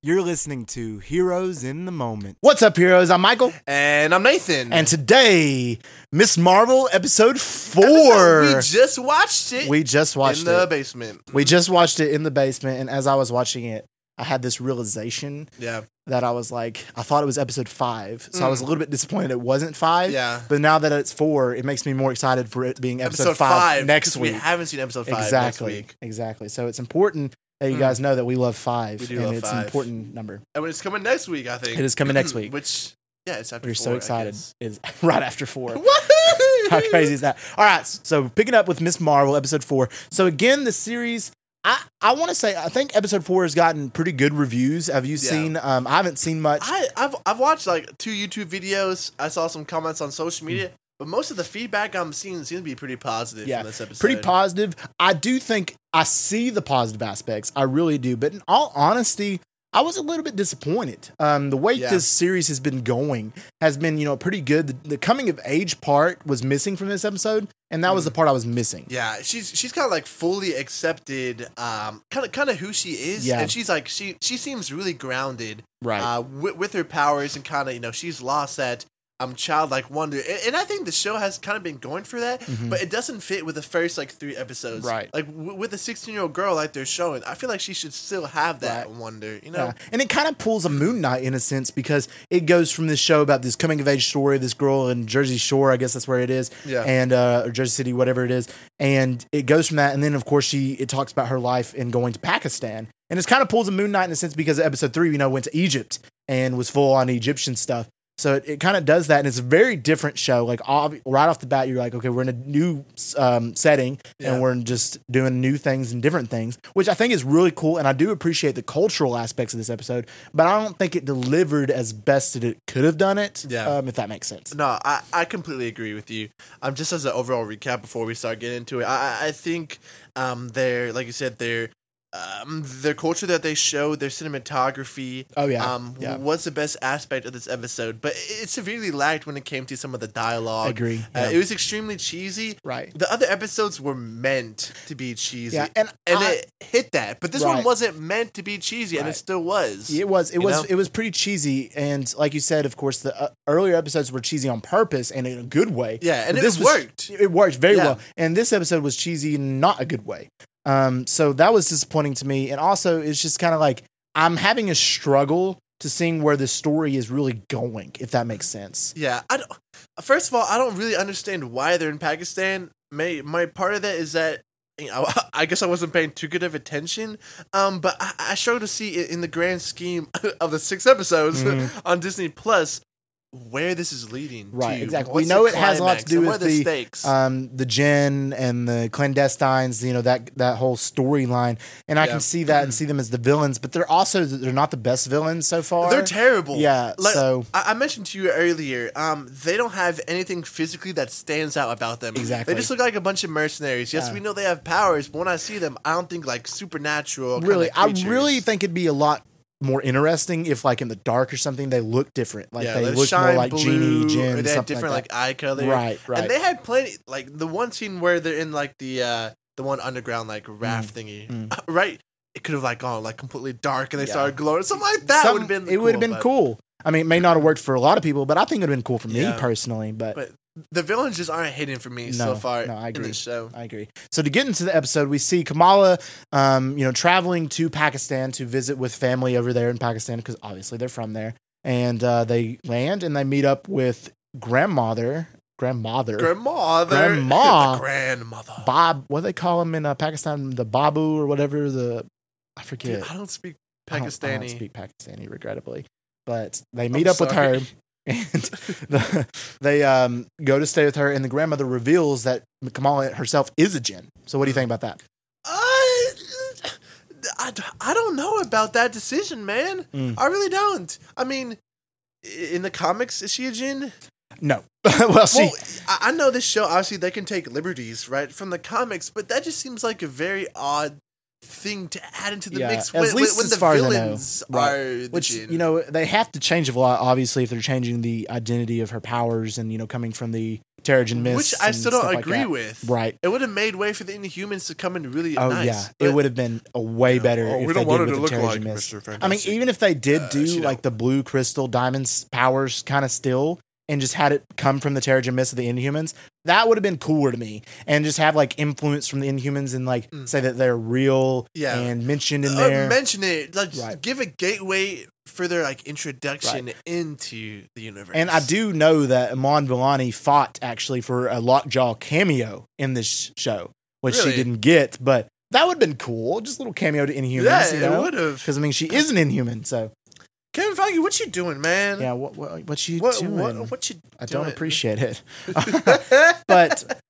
You're listening to Heroes in the Moment. What's up, heroes? I'm Michael, And I'm Nathan. and today, Miss Marvel episode four. Episode- we just watched it We just watched it. in the it. basement. We just watched it in the basement, and as I was watching it, I had this realization Yeah. that I was like, I thought it was episode five, so I was a little bit disappointed it wasn't five. Mm. Yeah. But now that it's four, it makes me more excited for it being episode, Episode, five, five, next 'cause week. We haven't seen episode five exactly. next week. Exactly. So it's important that you Mm. guys know that we love five, We do and love it's an important number. And when it's coming next week, I think. It is coming next week. Which, yeah, it's after We're four, so excited. It's right after four. How crazy is that? All right, so picking up with Miss Marvel, episode four. So again, the series. I, I want to say I think episode four has gotten pretty good reviews. Have you Yeah. seen? Um, I haven't seen much. I, I've, I've watched like two YouTube videos. I saw some comments on social media. But most of the feedback I'm seeing seems to be pretty positive Yeah, from this episode. pretty positive. I do think I see the positive aspects. I really do. But in all honesty, I was a little bit disappointed. Um, the way Yeah. this series has been going has been, you know, pretty good. The, the coming of age part was missing from this episode, and that was the part I was missing. Mm. Yeah, she's she's kind of like fully accepted, um, kind of kind of who she is, Yeah. and she's like she she seems really grounded, Right. uh, with, with her powers and kind of you know she's lost that um childlike wonder, and, and I think the show has kind of been going for that, Mhm. but it doesn't fit with the first like three episodes, Right. Like w- with a sixteen year old girl like they're showing, I feel like she should still have that Right. wonder, you know? Yeah. And it kind of pulls a Moon Knight in a sense because it goes from this show about this coming of age story, of this girl in Jersey Shore, I guess that's where it is, Yeah. and uh, or Jersey City, whatever it is, and it goes from that, and then of course she it talks about her life in going to Pakistan, and it's kind of pulls a Moon Knight in a sense because episode three, you know, went to Egypt and was full on Egyptian stuff. So it, it kind of does that, and it's a very different show. Like ob- right off the bat, you're like, okay, we're in a new um, setting, Yeah. and we're just doing new things and different things, which I think is really cool. And I do appreciate the cultural aspects of this episode, but I don't think it delivered as best as it could have done it. Yeah. um, if that makes sense. No, I, I completely agree with you. Um, just as an overall recap before we start getting into it, I I- think um, they're like you said their um their culture that they showed their cinematography Oh yeah, um yeah. was the best aspect of this episode, but it severely lacked when it came to some of the dialogue. I agree. Uh, yeah. It was extremely cheesy. right. The other episodes were meant to be cheesy. Yeah, and, And I- it hit that, but this one wasn't meant to be cheesy, and it still was. It was. It was. know? It was pretty cheesy, and like you said, of course, the uh, earlier episodes were cheesy on purpose and in a good way. Yeah, and this was- worked. It worked very Yeah. well, and this episode was cheesy in not a good way. Um, so that was disappointing to me, and also it's just kind of like I'm having a struggle to seeing where the story is really going, if that makes sense. Yeah, I don't. First of all, I don't really understand why they're in Pakistan. May my part of that is that you know, I guess I wasn't paying too good of attention. Um, but I, I struggle to see it in the grand scheme of the six episodes Mhm. on Disney Plus where this is leading. Right, to. exactly. What's we know it has a lot to do with the, stakes. um, the Jinn and the clandestines, you know that that whole storyline, and I Yeah. can see that and see them as the villains, but they're also they're not the best villains so far. they're terrible. Yeah, Like, so I, I mentioned to you earlier, um, they don't have anything physically that stands out about them. Exactly. They just look like a bunch of mercenaries. Yes, Yeah. we know they have powers, but when I see them, I don't think like supernatural. really, I really think it'd be a lot more interesting if, like, in the dark or something, they look different. Like yeah, they look more like blue, genie, or they had different like, like, eye color. right, right. And they had plenty like the one scene where they're in like the uh the one underground like raft thingy. mm. right? It could have like gone like completely dark and they Yeah. started glowing. Something like that Some- would have been it would have been but cool. I mean, it may not have worked for a lot of people, but I think it would have been cool for me Yeah. personally. But, But The villains just aren't hidden for me so far no, I in agree. show. I agree. So to get into the episode, we see Kamala, um, you know, traveling to Pakistan to visit with family over there in Pakistan because obviously they're from there, and uh, they land and they meet up with grandmother, grandmother, Grandmother. Grandma. Grandmother. Bob. What do they call him in uh, Pakistan? The Babu or whatever. The I forget. Dude, I don't speak I don't- Pakistani. I don't, speak Pakistani, regrettably. But they meet I'm up with her, sorry. and the, they um, go to stay with her, and the grandmother reveals that Kamala herself is a jinn. So, what do you think about that? I, I, I don't know about that decision, man. Mm. I really don't. I mean, in the comics, is she a Jin? No. well, she. Well, I, I know this show, obviously, they can take liberties, right, from the comics, but that just seems like a very odd thing to add into the Yeah, mix at when, when, least when as the far as I know. villains Right. are the Which Jinn. you know they have to change a lot, obviously, if they're changing the identity of her powers and you know coming from the Terrigen Mist, which I still don't stuff like agree with. Right? It would have made way for the Inhumans to come in really Oh nice. yeah, but- it would have been a way better. oh, if we they don't want did her to with look the like Terrigen Mist. I mean, even if they did Uh, do she like the blue crystal diamonds powers kind of still, and just had it come from the Terrigen Mist of the Inhumans, that would have been cooler to me. And just have like influence from the Inhumans and like Mm. say that they're real Yeah. and mentioned in Uh, there. mention it. Like, Right. give a gateway for their like introduction into the universe. And I do know that Iman Vellani fought actually for a Lockjaw cameo in this show, which Really? she didn't get, but that would have been cool. Just a little cameo to Inhumans, Yeah, you it would have. Because I mean, she is an Inhuman, so Kevin Feige, what you doing, man? yeah. What what, what you What, doing? what, what you I don't appreciate it. but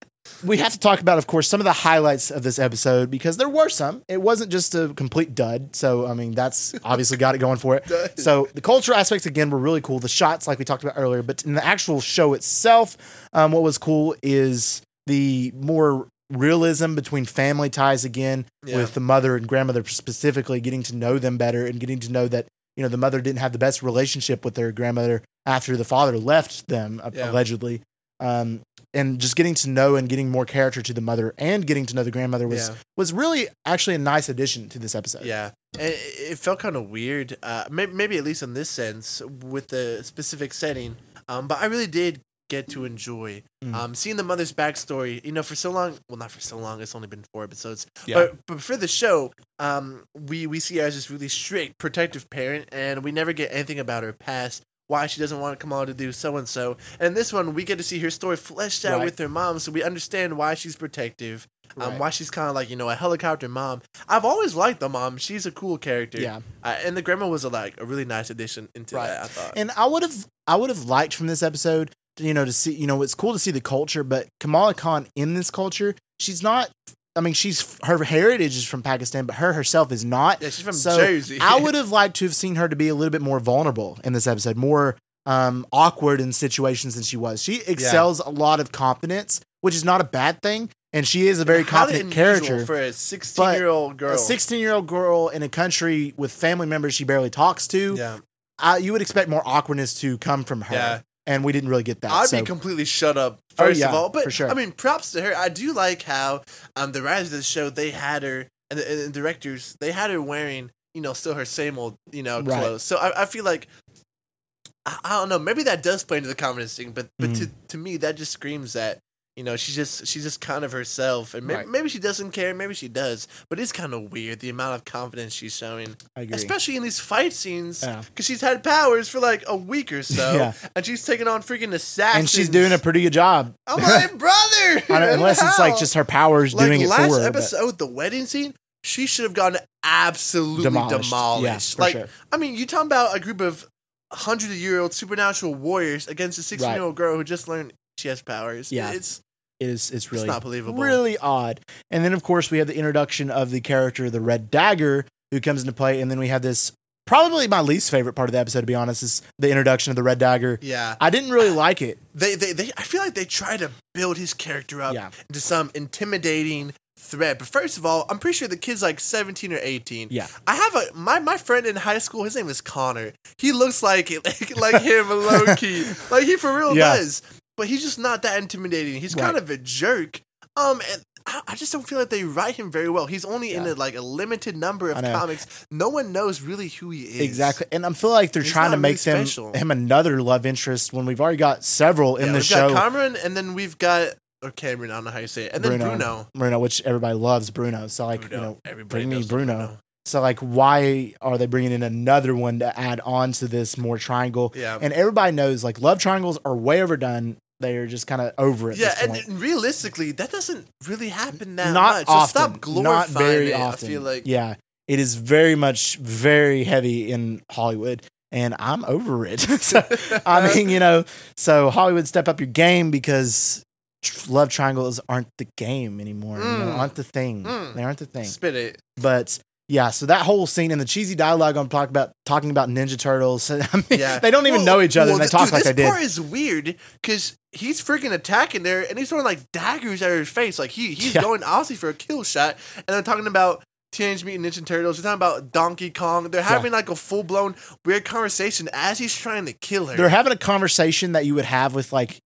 we have to talk about, of course, some of the highlights of this episode because there were some. It wasn't just a complete dud. So, I mean, that's obviously got it going for it. So, the cultural aspects, again, were really cool. The shots, like we talked about earlier, but in the actual show itself, um, what was cool is the more realism between family ties again Yeah. with the mother and grandmother specifically getting to know them better and getting to know that you know the mother didn't have the best relationship with their grandmother after the father left them Yeah. allegedly um, and just getting to know and getting more character to the mother and getting to know the grandmother was Yeah. was really actually a nice addition to this episode Yeah, and it, it felt kind of weird. Uh, maybe, maybe at least in this sense with the specific setting. Um, but I really did get to enjoy Mm. um seeing the mother's backstory. You know, for so long. Well, not for so long. It's only been four episodes. Yeah. But but for the show, um, we we see her as this really strict, protective parent, and we never get anything about her past. Why she doesn't want Kamala to do so and so. And this one, we get to see her story fleshed out Right. with her mom, so we understand why she's protective. Um, Right. why she's kind of like you know a helicopter mom. I've always liked the mom. She's a cool character. Yeah. uh, and the grandma was a, like a really nice addition into Right. that. I thought. and i would have i would have liked from this episode you know to see you know it's cool to see the culture but kamala khan in this culture she's not i mean she's her heritage is from pakistan but her herself is not yeah, she's from So, Jersey. I would have liked to have seen her to be a little bit more vulnerable in this episode, more um, awkward in situations than she was. She excels a lot of confidence, which is not a bad thing, and she is a very Highly confident character. for a sixteen-year-old girl. A 16 year old girl in a country with family members she barely talks to, yeah, I, you would expect more awkwardness to come from her. Yeah. And we didn't really get that. I'd so- be completely shut up Oh, first yeah, of all. But sure. I mean, props to her. I do like how um the writers of the show they had her and the, and the directors they had her wearing you know still her same old you know Right. clothes. So I, I feel like. I, I don't know. Maybe that does play into the confidence thing, but but Mm. to, to me that just screams that you know she's just she's just kind of herself, and maybe, Right. maybe she doesn't care, maybe she does, but it's kind of weird the amount of confidence she's showing, I agree. especially in these fight scenes, Yeah. because she's had powers for like a week or so, Yeah. and she's taking on freaking assassins, and she's doing a pretty good job. Oh, I'm like, brother. Unless it's like just her powers like doing it last for her. but- episode, the wedding scene. She should have gotten absolutely Demolished. demolished. Yeah, like, sure. I mean, you talking about a group of hundred year old supernatural warriors against a sixteen year old girl who just learned she has powers. Yeah. it's is it's really not believable. really odd. And then of course we have the introduction of the character the Red Dagger who comes into play, and then we have this probably my least favorite part of the episode to be honest is the introduction of the Red Dagger. yeah. I didn't really uh, like it. They, they, they. I feel like they try to build his character up Yeah. into some intimidating threat. But first of all, I'm pretty sure the kid's like 17 or 18. Yeah. I have a my my friend in high school. His name is Connor. He looks like like, like him, low key. Like he for real Yeah. does. But he's just not that intimidating. He's Right. kind of a jerk. Um, and I, I just don't feel like they write him very well. He's only in a, like a limited number of comics. No one knows really who he is. Exactly. And I feel like they're He's trying to make really special. him another love interest when we've already got several in Yeah, the we've show. got Cameron, and then we've got or Cameron. I don't know how you say it, and then Bruno. Bruno, which everybody loves Bruno. So like, Bruno. you know, Everybody bring me knows Bruno. So like, why are they bringing in another one to add on to this more triangle? Yeah. And everybody knows like love triangles are way overdone. They are just kind of over it. Yeah, this and realistically, that doesn't really happen that not much. So often. stop glorifying not very it. often. I feel like yeah, it is very much very heavy in Hollywood, and I'm over it. so, I mean, you know, so Hollywood, step up your game because love triangles aren't the game anymore. You know, Mm. aren't the thing. Mm. They aren't the thing. spit it. But yeah, so that whole scene and the cheesy dialogue I'm talking about, talking about Ninja Turtles. I mean, Yeah, they don't even Well- know each other, well, and they talk dude, like they did. This part is weird because he's freaking attacking there, and he's throwing like daggers at her face. Like he he's Yeah. going obviously for a kill shot, and they're talking about Teenage Mutant Ninja Turtles. They're talking about Donkey Kong. They're having like a full blown weird conversation as he's trying to kill her. They're having a conversation that you would have with like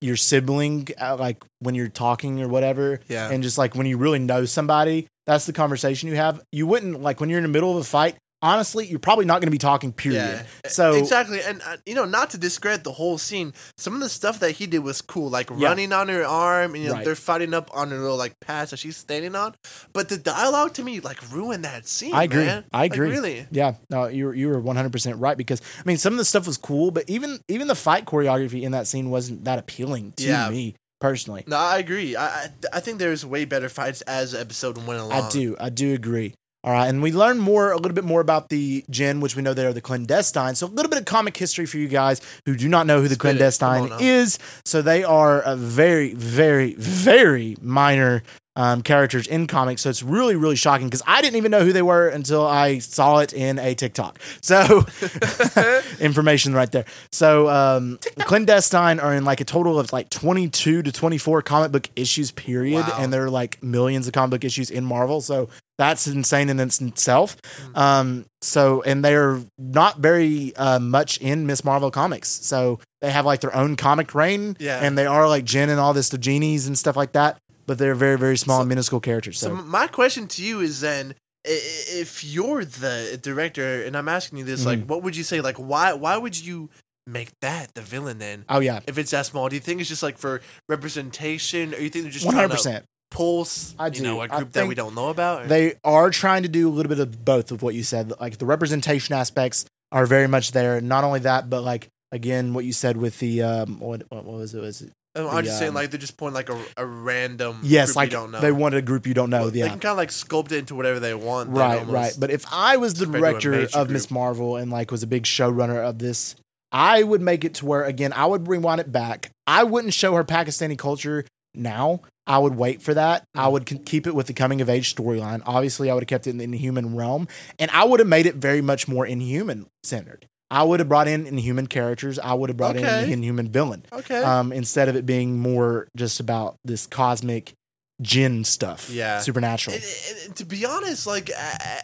your sibling, uh, like when you're talking or whatever. Yeah. And just like when you really know somebody, that's the conversation you have. You wouldn't like when you're in the middle of a fight. Honestly, you're probably not going to be talking. Period. So exactly, and uh, you know, not to discredit the whole scene, some of the stuff that he did was cool, like Yeah. running on her arm, and you know, Right. they're fighting up on her little like path that she's standing on. But the dialogue to me like ruined that scene. I agree. man. I Like, agree. really. Yeah, no, you were you were one hundred percent right because I mean some of the stuff was cool, but even even the fight choreography in that scene wasn't that appealing to Yeah. me personally. No, I agree. I I, I think there's way better fights as episode went along. I do, I do agree. All right, and we learn more a little bit more about the Jinn, which we know they are the clandestine. So a little bit of comic history for you guys who do not know who the Spit clandestine is. So they are a very, very, very minor um, characters in comics. So it's really, really shocking because I didn't even know who they were until I saw it in a TikTok. So information right there. So um, clandestine are in like a total of like 22 to 24 comic book issues period, Wow. and there are like millions of comic book issues in Marvel. So that's insane in itself. Mm. Um, so and they're not very uh, much in Miss Marvel comics. So they have like their own comic reign, Yeah. and they are like Jinn and all this the genies and stuff like that. But they're very, very small So- and minuscule characters. So So, my question to you is then, if you're the director, and I'm asking you this, Mm-hmm. like, what would you say? Like, why why would you make that the villain then? oh yeah, If it's that small, do you think it's just like for representation, or you think they're just trying hundred to percent. pulse, I you know, do. a group that we don't know about? or- They are trying to do a little bit of both of what you said. Like the representation aspects are very much there. Not only that, but like again, what you said with the um, what what was it? Was it? I'm the, just saying, um, like they're just pulling like a, a random Yes, group like you don't know. they wanted a group you don't know. They yeah, can kind of like sculpt it into whatever they want. right, almost. right. But if I was the compared to a director of Miss. Marvel and like was a big showrunner of this, I would make it to where again I would rewind it back. I wouldn't show her Pakistani culture now. I would wait for that. I Mm. would keep it with the coming of age storyline. Obviously, I would have kept it in the human realm, and I would have made it very much more inhuman centered. I would have brought in inhuman characters. I would have brought in an inhuman villain okay, um, instead of it being more just about this cosmic jinn stuff. Yeah. supernatural. And, and- to be honest, like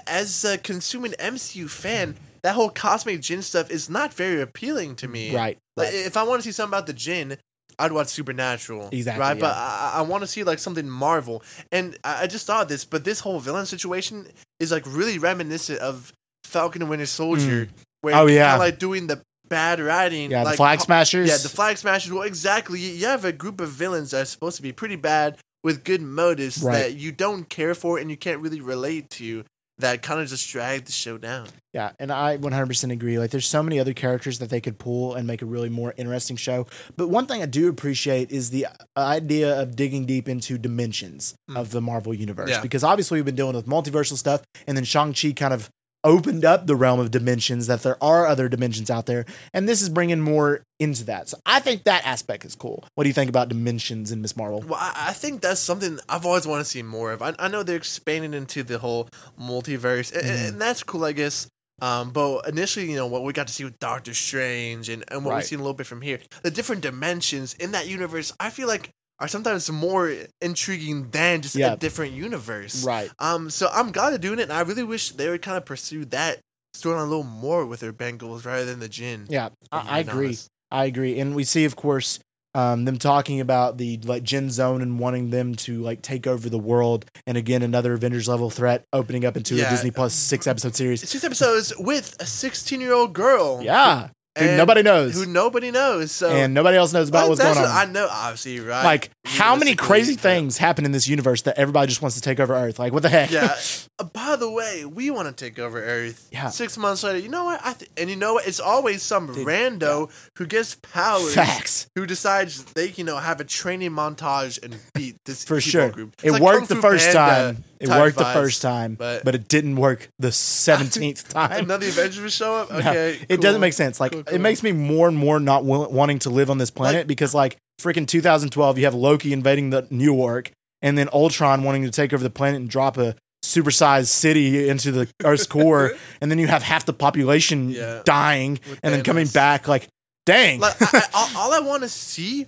as a consuming MCU fan, that whole cosmic Jin stuff is not very appealing to me. right. Like right. if I want to see something about the Jin, I'd watch Supernatural. Exactly, Right, but. I, I want to see like something Marvel, and I, I just thought this. But this whole villain situation is like really reminiscent of Falcon and Winter Soldier, where Oh, yeah. like doing the bad writing. yeah, like, the flag smashers. Yeah, the flag smashers. Well, exactly. You have a group of villains that are supposed to be pretty bad with good motives Right. that you don't care for and you can't really relate to. That kind of just drag the show down. Yeah, and I 100% agree. Like, there's so many other characters that they could pull and make a really more interesting show. But one thing I do appreciate is the idea of digging deep into dimensions Mm. of the Marvel universe. Yeah. Because obviously, we've been dealing with multiversal stuff, and then Shang-Chi kind of opened up the realm of dimensions that there are other dimensions out there. And this is bringing more into that. So I think that aspect is cool. What do you think about dimensions in Miss Marvel? Well, I, think that's something I've always wanted to see more of. I, I know they're expanding into the whole multiverse, and, Mhm. and that's cool, I guess. Um, but initially, you know, what we got to see with Doctor Strange and, and what Right. we've seen a little bit from here, the different dimensions in that universe, I feel like are sometimes more intriguing than just Yeah. a different universe. Right. Um, so I'm glad they're doing it, and I really wish they would kind of pursue that storyline a little more with their bangles rather than the Jin. Yeah, I, I agree. honest. I agree. And we see, of course, um, them talking about the like Gen Zone and wanting them to like take over the world. And again, another Avengers level threat opening up into Yeah. a Disney Plus six episode series. Six episodes with a 16 year old girl. Yeah, who nobody knows, Who nobody knows. So and nobody else knows about Well, what's going on. I know, obviously, right? like, how many crazy yeah. things happen in this universe that everybody just wants to take over Earth? Like, what the heck? Yeah. Uh, by the way, we want to take over Earth. Yeah. Six months later, you know what? I th- and you know what? It's always some rando who gets powers. Facts. Who decides they, you know, have a training montage and beat this For sure. group. It's It like worked Kung the Fu first Panda time. It worked the first time, but- but, it didn't work the 17th time. Another Avengers show up. No, Okay, it doesn't cool. make sense. Like Cool, it makes me more and more not will- wanting to live on this planet because like freaking 2012 you have Loki invading the New York and then Ultron wanting to take over the planet and drop a supersized city into the Earth's core and then you have half the population Yeah. dying With and then coming Thanos. back like dang. Like I, I, all, all I want to see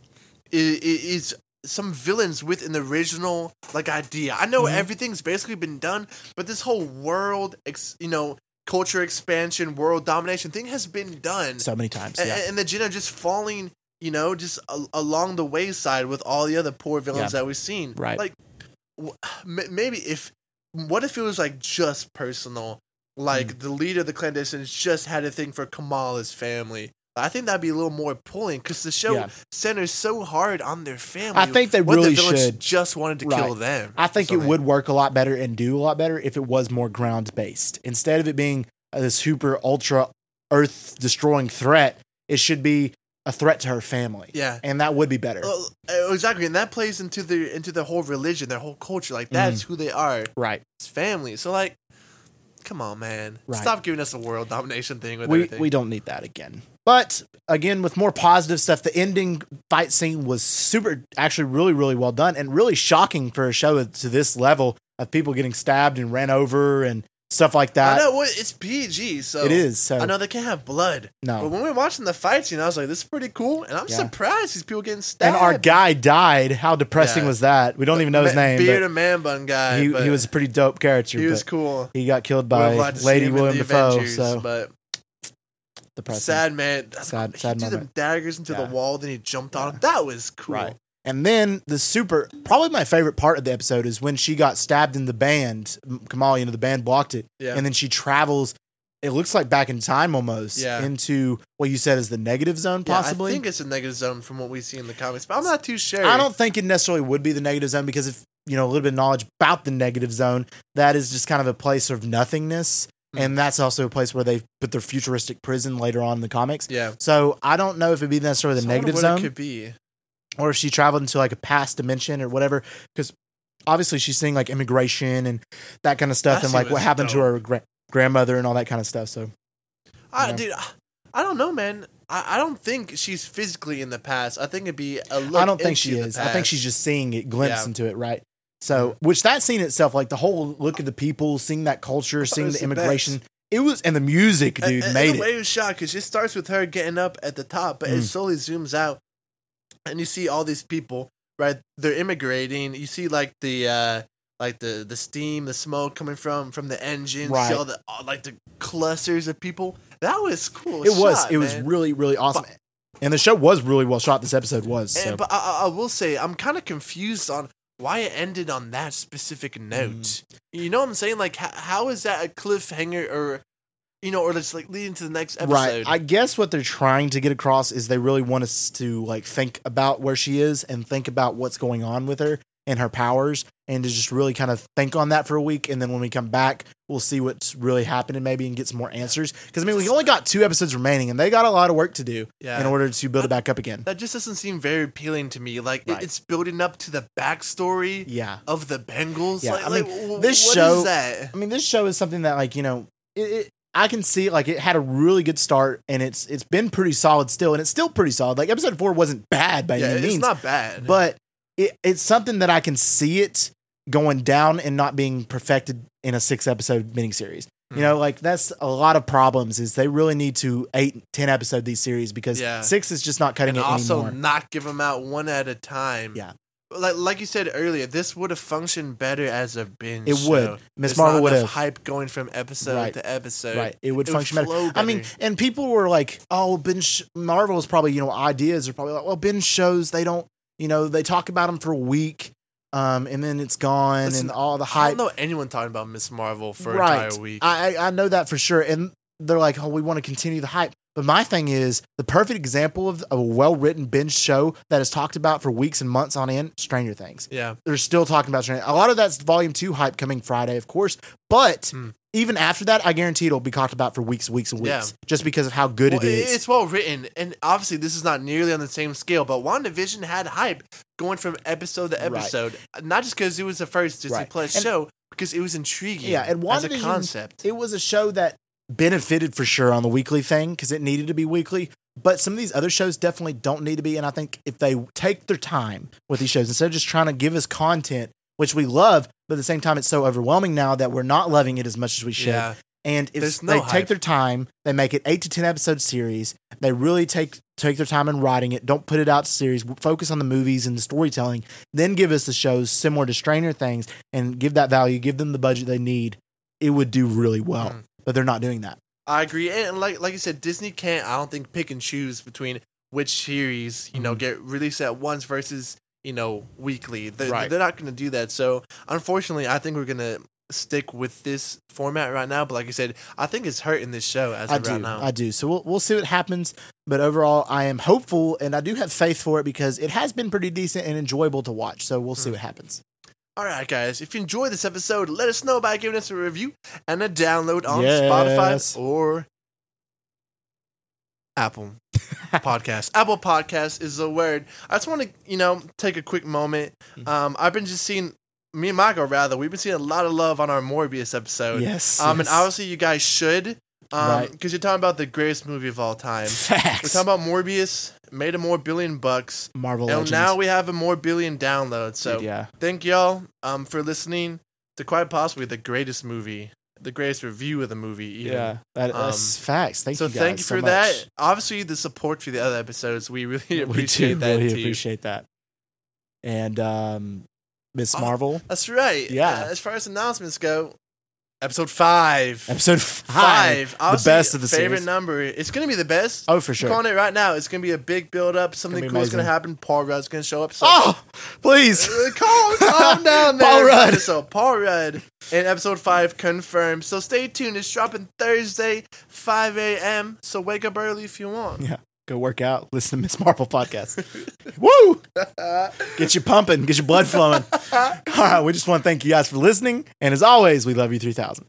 is, is some villains within the original like idea. I know Mhm. everything's basically been done, but this whole world, ex, you know, culture expansion, world domination thing has been done, so many times. Yeah. and, the Jenna just falling, you know, just a- along the wayside with all the other poor villains Yeah. that we've seen. Right. Like, w- maybe if what if it was like just personal, like Mm. the leader of the clandestines just had a thing for Kamala's family. I think that'd be a little more pulling because the show Yeah. centers so hard on their family. I think they really the should. just wanted to kill them. I think So, it like, would work a lot better and do a lot better if it was more ground based. Instead of it being a super ultra earth destroying threat, it should be a threat to her family. Yeah. And that would be better. Uh, exactly, and that plays into the into the whole religion, their whole culture. Like that's Mm-hmm. who they are. right. It's family. So like, come on, man, Right. stop giving us a world domination thing with We everything. we don't need that again. But again, with more positive stuff, the ending fight scene was super actually really, really well done and really shocking for a show to this level of people getting stabbed and ran over and stuff like that. I know it's PG, so It is. So I know they can't have blood. no. But when we were watching the fights, you know, I was like, this is pretty cool. And I'm Yeah. surprised these people getting stabbed. and our guy died. How depressing Yeah. was that? We don't even know his name. Beard and man bun guy. he, he was a pretty dope character. he was cool. he got killed by liked to see Lady William the Defoe. Avengers, So but depressing. sad man. Sad- he sad threw them daggers into Yeah. the wall, then he jumped on him. That was cool. Right. And then the super, probably my favorite part of the episode is when she got stabbed in the band. Kamala, you know, the band blocked it, Yeah. and then she travels. It looks like back in time almost Yeah. into what you said is the negative zone, Yeah, possibly. I think it's a negative zone from what we see in the comics, but I'm not too sure. I don't think it necessarily would be the negative zone because if you know a little bit of knowledge about the negative zone, that is just kind of a place of nothingness, Hmm. and that's also a place where they put their futuristic prison later on in the comics. Yeah. So I don't know if it'd be necessarily the So negative zone It could be. or if she traveled into like a past dimension or whatever. Because obviously she's seeing like immigration and that kind of stuff, That and like what happened to her gra- grandmother and all that kind of stuff. So I, Yeah. dude, I- I don't know, man. I, I don't think she's physically in the past. I think it'd be a look. I don't think she is. I think she's just seeing it, glimpse Yeah. into it, right? So, which that scene itself, like the whole look at the people, seeing that culture, seeing the the immigration, it was, and the music, dude, and, made and the way it. it was shot because it starts with her getting up at the top, but it Mm. slowly zooms out, and you see all these people. Right, they're immigrating. You see like the uh like the the steam, the smoke coming from from the engine. Right. See all the all, like the clusters of people. That was cool. It was, shot, it was really, really awesome. and the show was really well shot. This episode was. So. And, but I- I will say, I'm kind of confused on why it ended on that specific note. Mm. You know what I'm saying? Like, h- how is that a cliffhanger, or you know, or just like leading to the next episode? Right. I guess what they're trying to get across is they really want us to like think about where she is and think about what's going on with her and her powers and to just really kind of think on that for a week and then when we come back we'll see what's really happening maybe and get some more answers because I mean we only got two episodes remaining and they got a lot of work to do yeah. in order to build it back up again. that just doesn't seem very appealing to me. Like, Right. it's building up to the backstory Yeah. of the bangles. Yeah, Like, I mean, w- this show-? I mean, this show is something that like you know, it, it, I can see like it had a really good start and it's it's been pretty solid still, and it's still pretty solid. Like episode four wasn't bad by Yeah, any it's means, not bad. but it, it's something that I can see it going down and not being perfected in a six episode miniseries. You Mhm. know, like that's a lot of problems. Is they really need to eight, ten episode these series because Yeah. six is just not cutting and it also anymore. not give them out one at a time. Yeah. Like like you said earlier, this would have functioned better as a binge. It would. Miss Marvel would have. hype going from episode Right. to episode. Right, it would It would function better. flow I mean, and people were like, "Oh, Sh- Marvel's probably you know ideas are probably like, well, Ben shows they don't, you know, they talk about them for a week, um, and then it's gone, Listen, and all the hype. I don't know anyone talking about Miss Marvel for an entire week. I I I know that for sure, and they're like, "Oh, we want to continue the hype." But my thing is the perfect example of a well written binge show that is talked about for weeks and months on end. Stranger Things. yeah. They're still talking about Stranger. A lot of that's Volume Two hype coming Friday, of course, but. Hmm. Even after that, I guarantee it'll be talked about for weeks weeks and weeks, Yeah. just because of how good Well, it is. It's well written, and obviously this is not nearly on the same scale. But WandaVision had hype going from episode to Right. episode, not just because it was the first Disney Right. Plus And- show, because it was intriguing. Yeah, and as a concept, it was a show that benefited for sure on the weekly thing because it needed to be weekly. But some of these other shows definitely don't need to be. And I think if they take their time with these shows instead of just trying to give us content, which we love, but at the same time, it's so overwhelming now that we're not loving it as much as we should. yeah, And if no they hype. take their time, they make it eight to ten episode series. They really take take their time in writing it. Don't put it out to series. Focus on the movies and the storytelling. Then give us the shows similar to Stranger Things and give that value. Give them the budget they need. It would do really well. Mhm. But they're not doing that. I agree, and like like you said, Disney can't. I don't think pick and choose between which series you know Mhm. get released at once versus you know weekly. They're, Right. they're not going to do that. So unfortunately, I think we're gonna stick with this format right now. But like I said, I think it's hurting this show as I of do. right now. I do. So we'll we'll see what happens. But overall, I am hopeful and I do have faith for it because it has been pretty decent and enjoyable to watch. So we'll Hmm. see what happens. All right, guys. If you enjoyed this episode, let us know by giving us a review and a download on Yes. Spotify or Apple Podcast. Apple Podcast is the word. I just want to, you know, take a quick moment. Mm-hmm. Um, I've been just seeing me and Michael rather. We've been seeing a lot of love on our Morbius episode. Yes. Um, and obviously you guys should, um, Right. because you're talking about the greatest movie of all time. We're talking about Morbius. Made a more billion bucks. Marvel And Legends. now we have a more billion downloads. So Dude, yeah. thank y'all um for listening to quite possibly the greatest movie, the greatest review of the movie. Even. Yeah, that, that's Um, facts. Thank so you guys thank you so for much. that. Obviously, the support for the other episodes, we really We appreciate do that really too. appreciate that. And um, Miss Oh, Marvel, That's right. Yeah. Uh, as far as announcements go, episode five. episode five, Five. the best of the favorite series. number. It's gonna be the best. Oh, for I'm sure. calling it right now. It's gonna be a big build up. Something cool is gonna happen. Paul Rudd's gonna show up. So Oh, please. Uh, calm, calm down there. Paul Rudd. So Paul Rudd in episode five confirmed. So stay tuned. It's dropping Thursday, 5 a.m. So wake up early if you want. Yeah. Go work out. Listen to Miss Marvel podcast. Woo! Get you pumping. Get your blood flowing. All right. We just want to thank you guys for listening. And as always, we love you 3000.